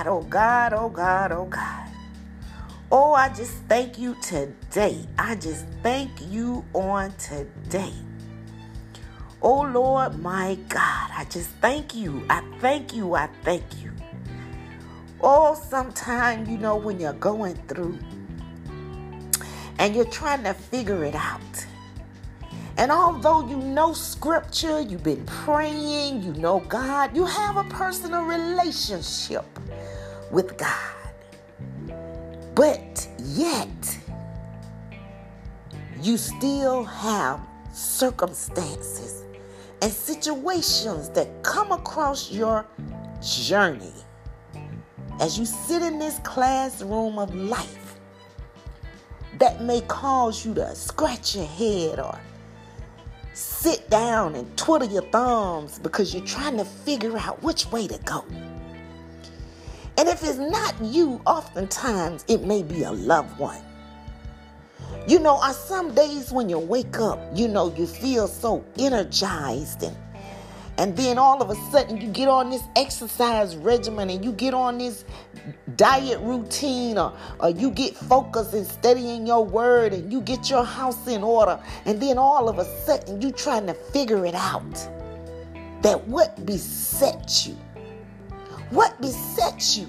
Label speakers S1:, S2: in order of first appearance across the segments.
S1: God, oh God, oh God, oh God. Oh, I just thank you today. I just thank you on today. Oh Lord, my God, I just thank you. I thank you. I thank you. Oh, sometimes, you know, when you're going through and you're trying to figure it out. And although you know scripture, you've been praying, you know God, you have a personal relationship with God. But yet, you still have circumstances and situations that come across your journey as you sit in this classroom of life that may cause you to scratch your head or sit down and twiddle your thumbs because you're trying to figure out which way to go. And if it's not you, oftentimes it may be a loved one. You know, on some days when you wake up, you know, you feel so energized and and then all of a sudden you get on this exercise regimen and you get on this diet routine or, or you get focused in studying your word and you get your house in order and then all of a sudden you trying to figure it out that what beset you what besets you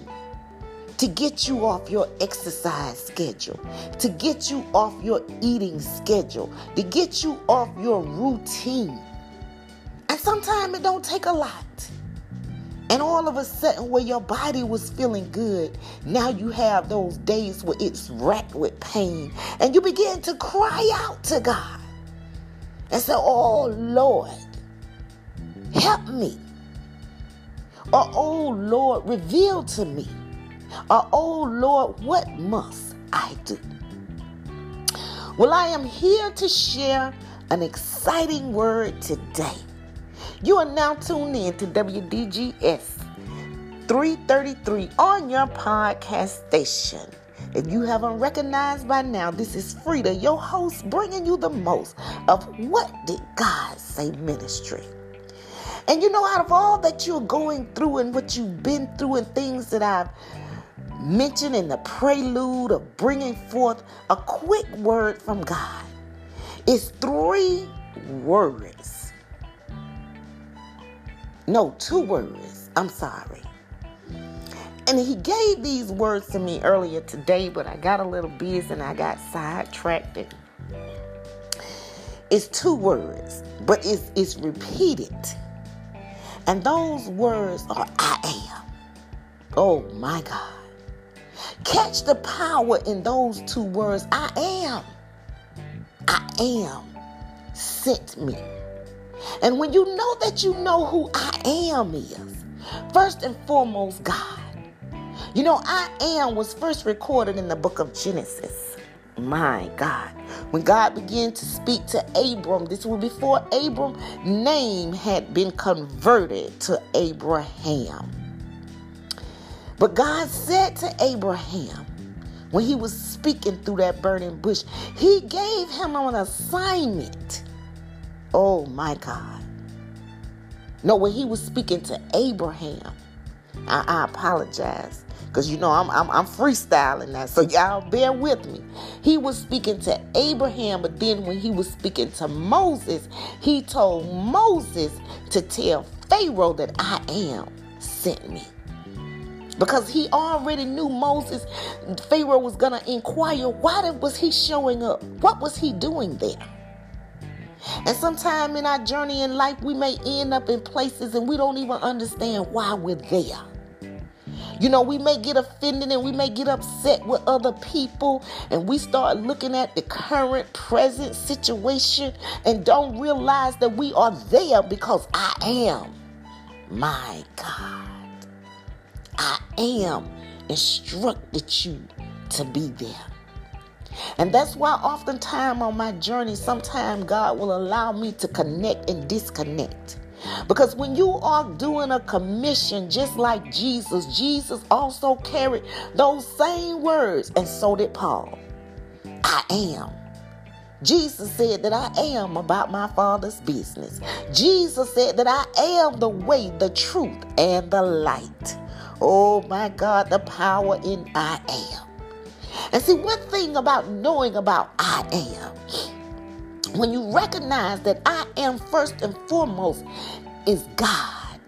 S1: to get you off your exercise schedule, to get you off your eating schedule, to get you off your routine. And sometimes it don't take a lot. And all of a sudden, where your body was feeling good, now you have those days where it's racked with pain. And you begin to cry out to God and say, Oh Lord, help me. Or, oh Lord, reveal to me. Or, oh Lord, what must I do? Well, I am here to share an exciting word today. You are now tuned in to WDGS 333 on your podcast station. If you haven't recognized by now, this is Frida, your host, bringing you the most of What Did God Say Ministry. And you know, out of all that you're going through and what you've been through and things that I've mentioned in the prelude of bringing forth a quick word from God, it's three words. No, two words. I'm sorry. And he gave these words to me earlier today, but I got a little busy and I got sidetracked. It's two words, but it's, it's repeated. And those words are I am. Oh my God. Catch the power in those two words. I am. I am sent me. And when you know that you know who I am is, first and foremost, God. You know, I am was first recorded in the book of Genesis. My God. When God began to speak to Abram, this was before Abram's name had been converted to Abraham. But God said to Abraham, when he was speaking through that burning bush, he gave him an assignment. Oh my God. No, when he was speaking to Abraham, I, I apologize because you know I'm, I'm, I'm freestyling that, so y'all bear with me. He was speaking to Abraham, but then when he was speaking to Moses, he told Moses to tell Pharaoh that I am sent me. Because he already knew Moses, Pharaoh was going to inquire, why was he showing up? What was he doing there? And sometime in our journey in life, we may end up in places and we don't even understand why we're there. You know, we may get offended and we may get upset with other people, and we start looking at the current, present situation and don't realize that we are there because I am. My God. I am instructed you to be there. And that's why oftentimes on my journey, sometimes God will allow me to connect and disconnect. Because when you are doing a commission just like Jesus, Jesus also carried those same words, and so did Paul. I am. Jesus said that I am about my Father's business. Jesus said that I am the way, the truth, and the light. Oh my God, the power in I am. And see, one thing about knowing about I am, when you recognize that I am first and foremost is God.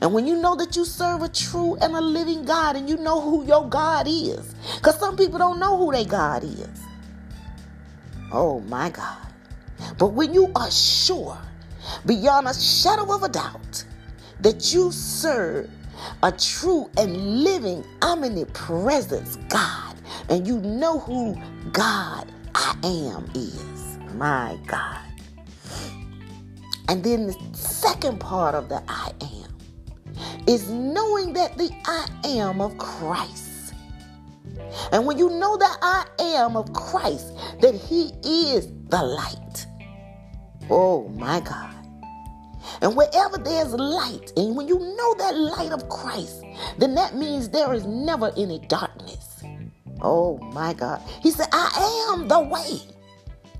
S1: And when you know that you serve a true and a living God and you know who your God is, because some people don't know who their God is. Oh my God. But when you are sure, beyond a shadow of a doubt, that you serve a true and living omnipresence God, and you know who God I am is. My God. And then the second part of the I am is knowing that the I am of Christ. And when you know that I am of Christ, that He is the light. Oh my God. And wherever there's light, and when you know that light of Christ, then that means there is never any darkness. Oh my God. He said, I am the way,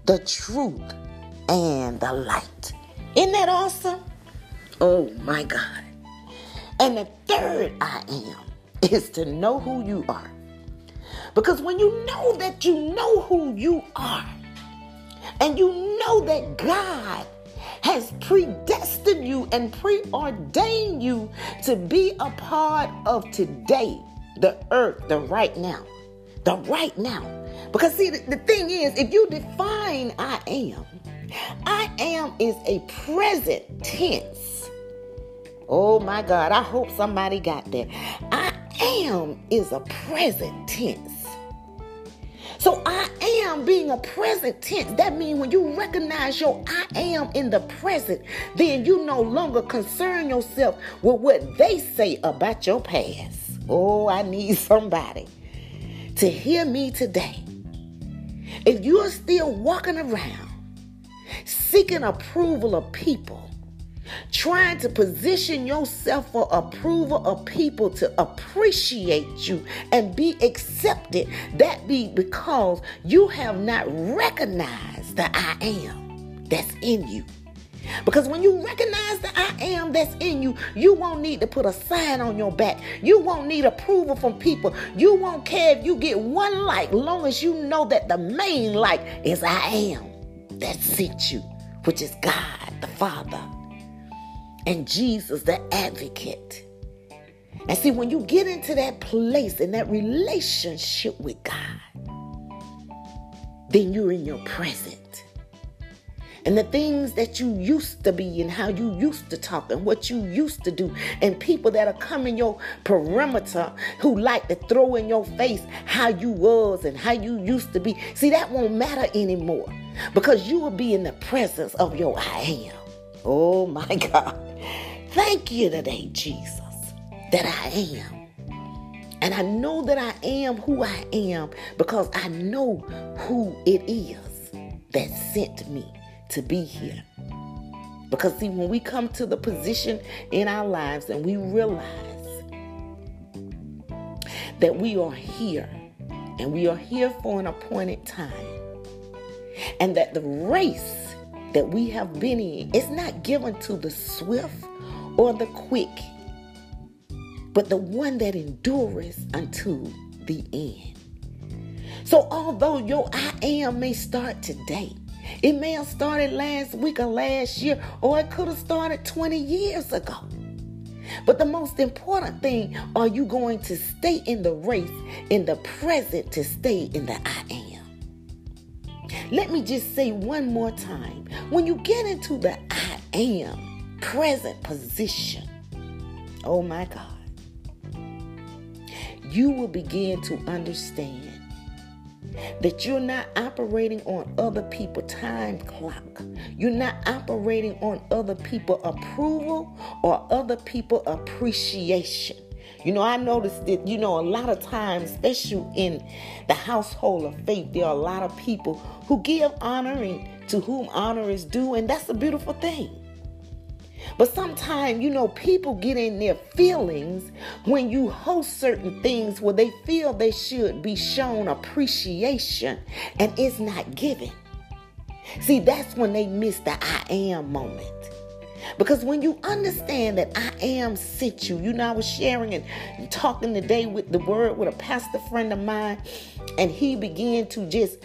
S1: the truth, and the light. Isn't that awesome? Oh my God. And the third I am is to know who you are. Because when you know that you know who you are, and you know that God has predestined you and preordained you to be a part of today, the earth, the right now. The right now. Because, see, the, the thing is, if you define I am, I am is a present tense. Oh my God, I hope somebody got that. I am is a present tense. So I am being a present tense. That means when you recognize your I am in the present, then you no longer concern yourself with what they say about your past. Oh, I need somebody to hear me today. If you're still walking around seeking approval of people, trying to position yourself for approval of people to appreciate you and be accepted, that be because you have not recognized the I am that's in you. Because when you recognize the I am that's in you, you won't need to put a sign on your back. You won't need approval from people. You won't care if you get one like, long as you know that the main like is I am that sent you, which is God the Father and Jesus, the advocate. And see, when you get into that place and that relationship with God, then you're in your present. And the things that you used to be and how you used to talk and what you used to do, and people that are coming your perimeter who like to throw in your face how you was and how you used to be. See, that won't matter anymore because you will be in the presence of your I am. Oh my God. Thank you today, Jesus, that I am. And I know that I am who I am because I know who it is that sent me to be here. Because, see, when we come to the position in our lives and we realize that we are here and we are here for an appointed time, and that the race that we have been in is not given to the swift or the quick, but the one that endures unto the end. So, although your I am may start today, it may have started last week or last year, or it could have started 20 years ago. But the most important thing, are you going to stay in the race, in the present, to stay in the I am? Let me just say one more time. When you get into the I am present position, oh my God, you will begin to understand that you're not operating on other people time clock. You're not operating on other people approval or other people appreciation. You know, I noticed that, you know, a lot of times, especially in the household of faith, there are a lot of people who give honoring to whom honor is due, and that's a beautiful thing. But sometimes, you know, people get in their feelings when you host certain things where they feel they should be shown appreciation and it's not given. See, that's when they miss the I am moment. Because when you understand that I am sent you, you know, I was sharing and talking today with the word with a pastor friend of mine, and he began to just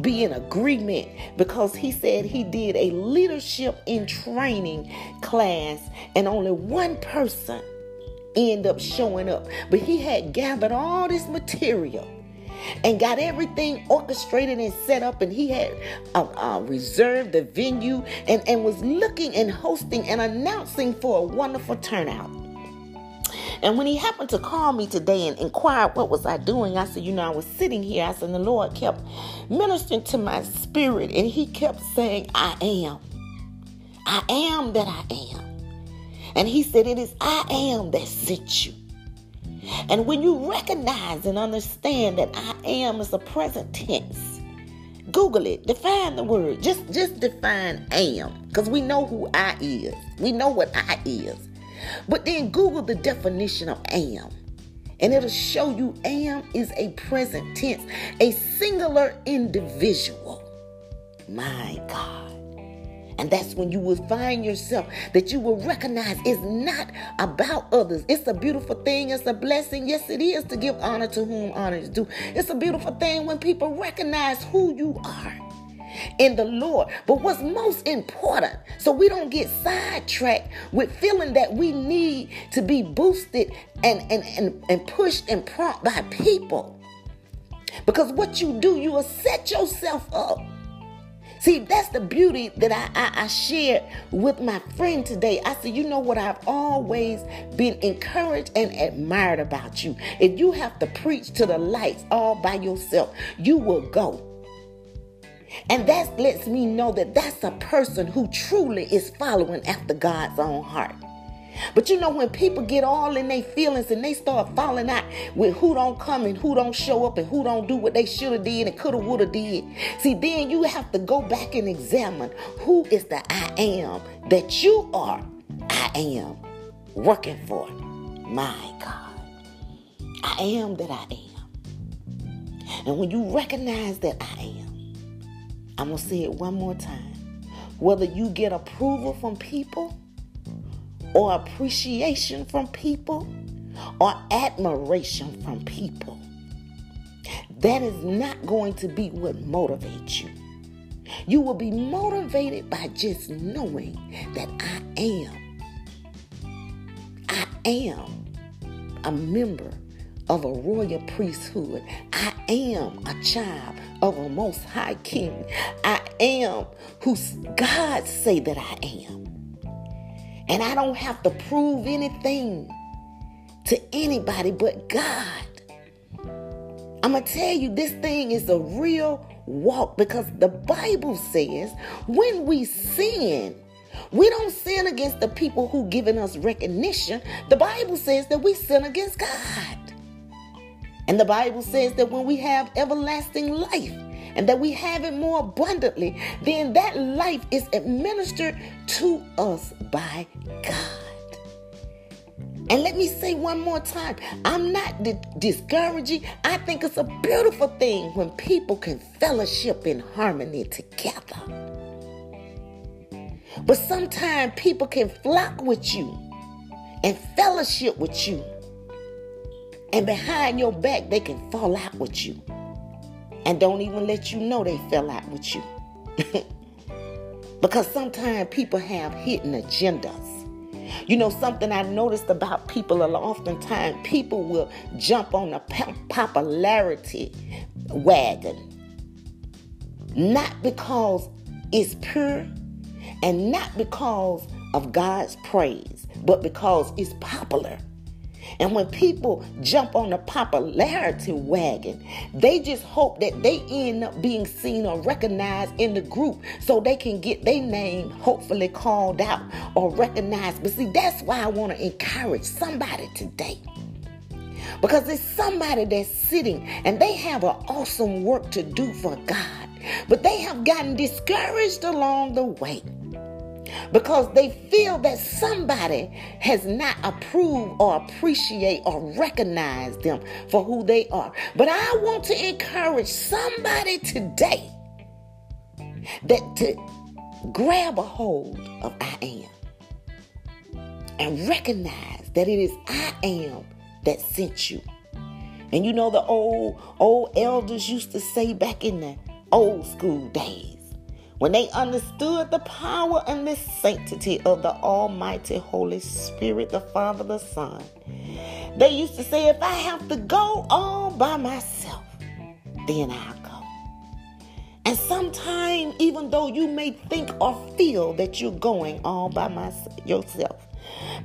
S1: be in agreement because he said he did a leadership in training class and only one person end up showing up. But he had gathered all this material and got everything orchestrated and set up and he had uh, uh, reserved the venue and, and was looking and hosting and announcing for a wonderful turnout and when he happened to call me today and inquire what was I doing, I said, you know, I was sitting here. I said, the Lord kept ministering to my spirit, and he kept saying, I am. I am that I am. And he said, It is I am that sent you. And when you recognize and understand that I am is a present tense, Google it, define the word. Just just define am. Because we know who I is. We know what I is. But then Google the definition of am. And it'll show you am is a present tense, a singular individual. My God. And that's when you will find yourself that you will recognize it's not about others. It's a beautiful thing. It's a blessing. Yes, it is to give honor to whom honor is due. It's a beautiful thing when people recognize who you are in the Lord. But what's most important, so we don't get sidetracked with feeling that we need to be boosted and, and, and, and pushed and prompted by people. Because what you do, you will set yourself up. See, that's the beauty that I, I, I, shared with my friend today. I said, you know what? I've always been encouraged and admired about you. If you have to preach to the lights all by yourself, you will go. And that lets me know that that's a person who truly is following after God's own heart. But you know, when people get all in their feelings and they start falling out with who don't come and who don't show up and who don't do what they should have did and could have, would have did. See, then you have to go back and examine who is the I am that you are. I am working for. My God. I am that I am. And when you recognize that I am, I'm going to say it one more time. Whether you get approval from people, or appreciation from people, or admiration from people, that is not going to be what motivates you. You will be motivated by just knowing that I am. I am a member of a royal priesthood. I am a child of a most high king. I am who God say that I am. And I don't have to prove anything to anybody but God. I'm going to tell you, this thing is a real walk because the Bible says when we sin, we don't sin against the people who given us recognition. The Bible says that we sin against God. And the Bible says that when we have everlasting life and that we have it more abundantly, then that life is administered to us by God. And let me say one more time I'm not di- discouraging. I think it's a beautiful thing when people can fellowship in harmony together. But sometimes people can flock with you and fellowship with you and behind your back, they can fall out with you. And don't even let you know they fell out with you. because sometimes people have hidden agendas. You know, something I noticed about people a lot oftentimes, people will jump on a popularity wagon. Not because it's pure and not because of God's praise, but because it's popular. And when people jump on the popularity wagon, they just hope that they end up being seen or recognized in the group so they can get their name hopefully called out or recognized. But see, that's why I want to encourage somebody today. Because it's somebody that's sitting and they have an awesome work to do for God, but they have gotten discouraged along the way because they feel that somebody has not approved or appreciate or recognize them for who they are. But I want to encourage somebody today that to grab a hold of I am. and recognize that it is I am that sent you. And you know the old old elders used to say back in the old school days when they understood the power and the sanctity of the Almighty Holy Spirit, the Father, the Son. They used to say, if I have to go all by myself, then I'll go. And sometimes, even though you may think or feel that you're going all by myself, yourself,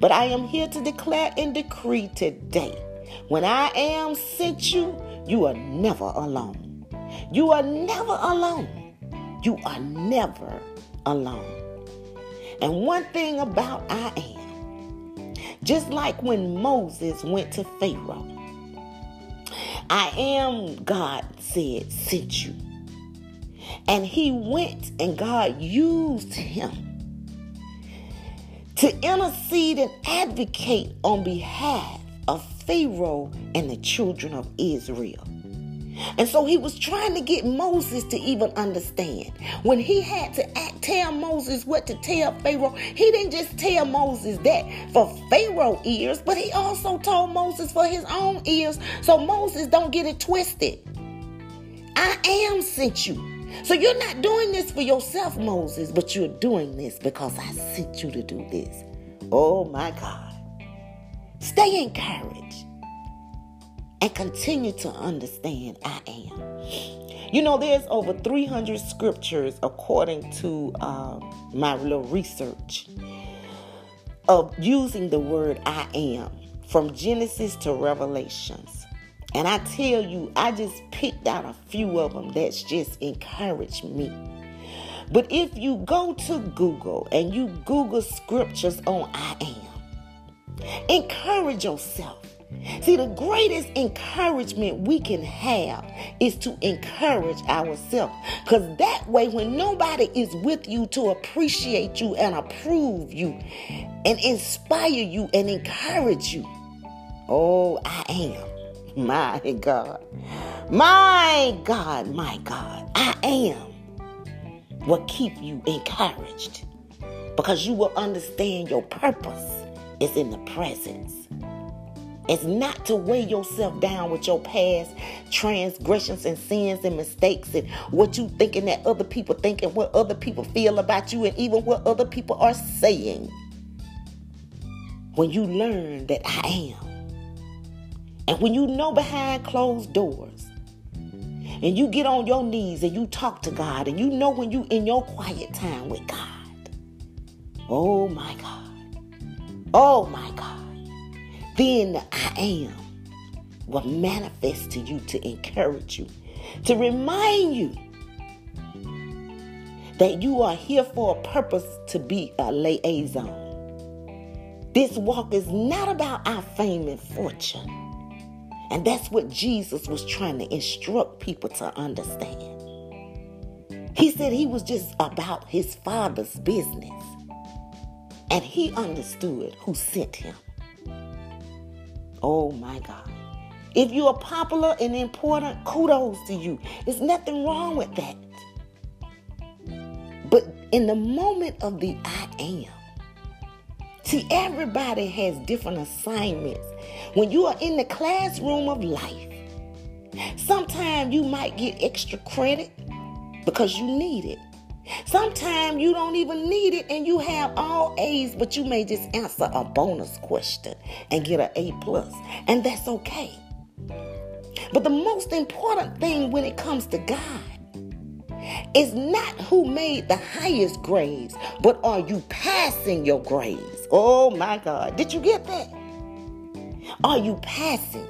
S1: but I am here to declare and decree today when I am sent you, you are never alone. You are never alone. You are never alone. And one thing about I am, just like when Moses went to Pharaoh, I am, God said, sent you. And he went and God used him to intercede and advocate on behalf of Pharaoh and the children of Israel. And so he was trying to get Moses to even understand. When he had to act, tell Moses what to tell Pharaoh, he didn't just tell Moses that for Pharaoh ears, but he also told Moses for his own ears. So Moses don't get it twisted. I am sent you. So you're not doing this for yourself, Moses, but you're doing this because I sent you to do this. Oh my God. Stay encouraged and continue to understand I am. You know, there's over 300 scriptures according to um, my little research of using the word I am from Genesis to Revelations. And I tell you, I just picked out a few of them that's just encouraged me. But if you go to Google and you Google scriptures on I am, encourage yourself. See, the greatest encouragement we can have is to encourage ourselves. Because that way, when nobody is with you to appreciate you and approve you and inspire you and encourage you, oh, I am. My God. My God, my God. I am will keep you encouraged because you will understand your purpose is in the presence it's not to weigh yourself down with your past transgressions and sins and mistakes and what you thinking that other people think and what other people feel about you and even what other people are saying. When you learn that I am, and when you know behind closed doors, and you get on your knees and you talk to God, and you know when you in your quiet time with God. Oh my God. Oh my God then the I am will manifest to you to encourage you, to remind you that you are here for a purpose to be a liaison. This walk is not about our fame and fortune. And that's what Jesus was trying to instruct people to understand. He said he was just about his father's business. And he understood who sent him. Oh my God. If you are popular and important, kudos to you. There's nothing wrong with that. But in the moment of the I am, see, everybody has different assignments. When you are in the classroom of life, sometimes you might get extra credit because you need it. Sometimes you don't even need it and you have all A's, but you may just answer a bonus question and get an A plus, and that's okay. But the most important thing when it comes to God is not who made the highest grades, but are you passing your grades? Oh my God. Did you get that? Are you passing?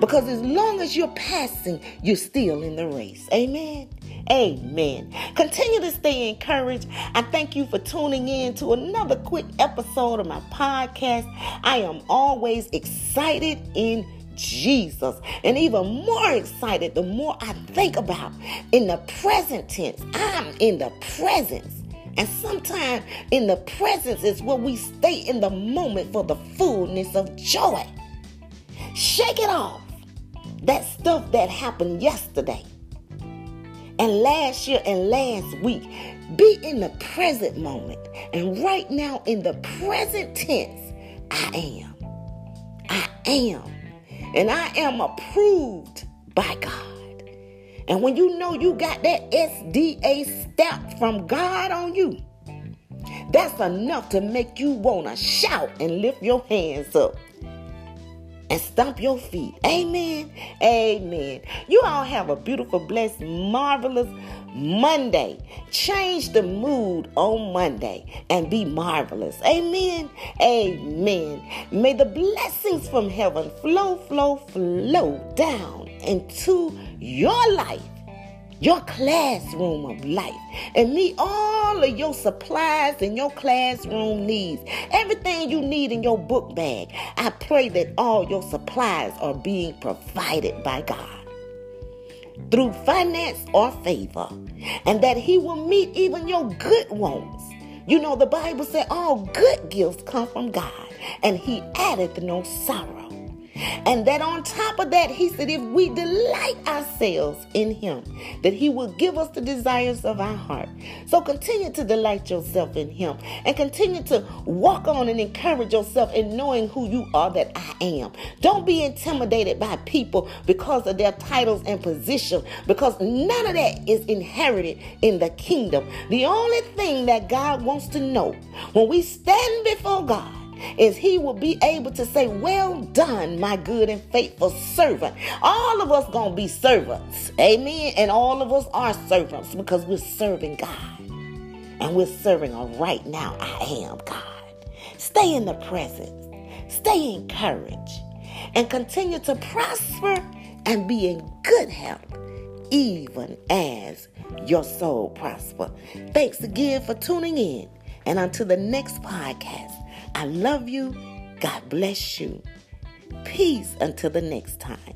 S1: Because as long as you're passing, you're still in the race. Amen. Amen. Continue to stay encouraged. I thank you for tuning in to another quick episode of my podcast. I am always excited in Jesus. And even more excited the more I think about in the present tense. I'm in the presence. And sometimes in the presence is where we stay in the moment for the fullness of joy. Shake it off. That stuff that happened yesterday and last year and last week. Be in the present moment. And right now, in the present tense, I am. I am. And I am approved by God. And when you know you got that SDA stamp from God on you, that's enough to make you want to shout and lift your hands up and stomp your feet. Amen. Amen. You all have a beautiful, blessed, marvelous Monday. Change the mood on Monday and be marvelous. Amen. Amen. May the blessings from heaven flow, flow, flow down into your life your classroom of life and meet all of your supplies and your classroom needs. Everything you need in your book bag. I pray that all your supplies are being provided by God through finance or favor, and that He will meet even your good wants. You know, the Bible said all good gifts come from God, and He addeth no sorrow. And that on top of that, he said, if we delight ourselves in him, that he will give us the desires of our heart. So continue to delight yourself in him and continue to walk on and encourage yourself in knowing who you are that I am. Don't be intimidated by people because of their titles and position, because none of that is inherited in the kingdom. The only thing that God wants to know when we stand before God is he will be able to say, Well done, my good and faithful servant. All of us gonna be servants. Amen. And all of us are servants because we're serving God. And we're serving a right now. I am God. Stay in the presence. Stay encouraged. And continue to prosper and be in good health, even as your soul prosper. Thanks again for tuning in. And until the next podcast. I love you. God bless you. Peace until the next time.